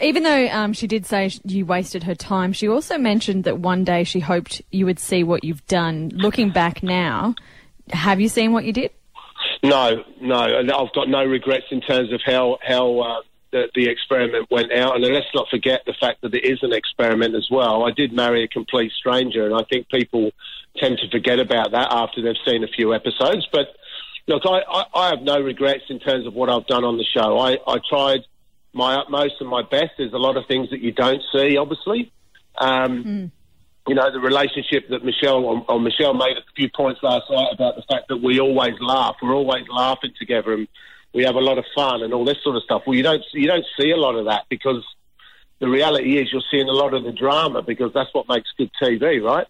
Even though um, she did say you wasted her time, she also mentioned that one day she hoped you would see what you've done. Looking back now, have you seen what you did? No, no, I've got no regrets in terms of how how uh, the, the experiment went out. And let's not forget the fact that it is an experiment as well. I did marry a complete stranger, and I think people tend to forget about that after they've seen a few episodes. But look, I, I, I have no regrets in terms of what I've done on the show. I, I tried my utmost and my best. There's a lot of things that you don't see, obviously. Um, mm. You know, the relationship that Mishel or, or, Mishel made a few points last night about the fact that we always laugh. We're always laughing together and we have a lot of fun and all this sort of stuff. Well, you don't you don't see a lot of that because the reality is you're seeing a lot of the drama because that's what makes good TV, right?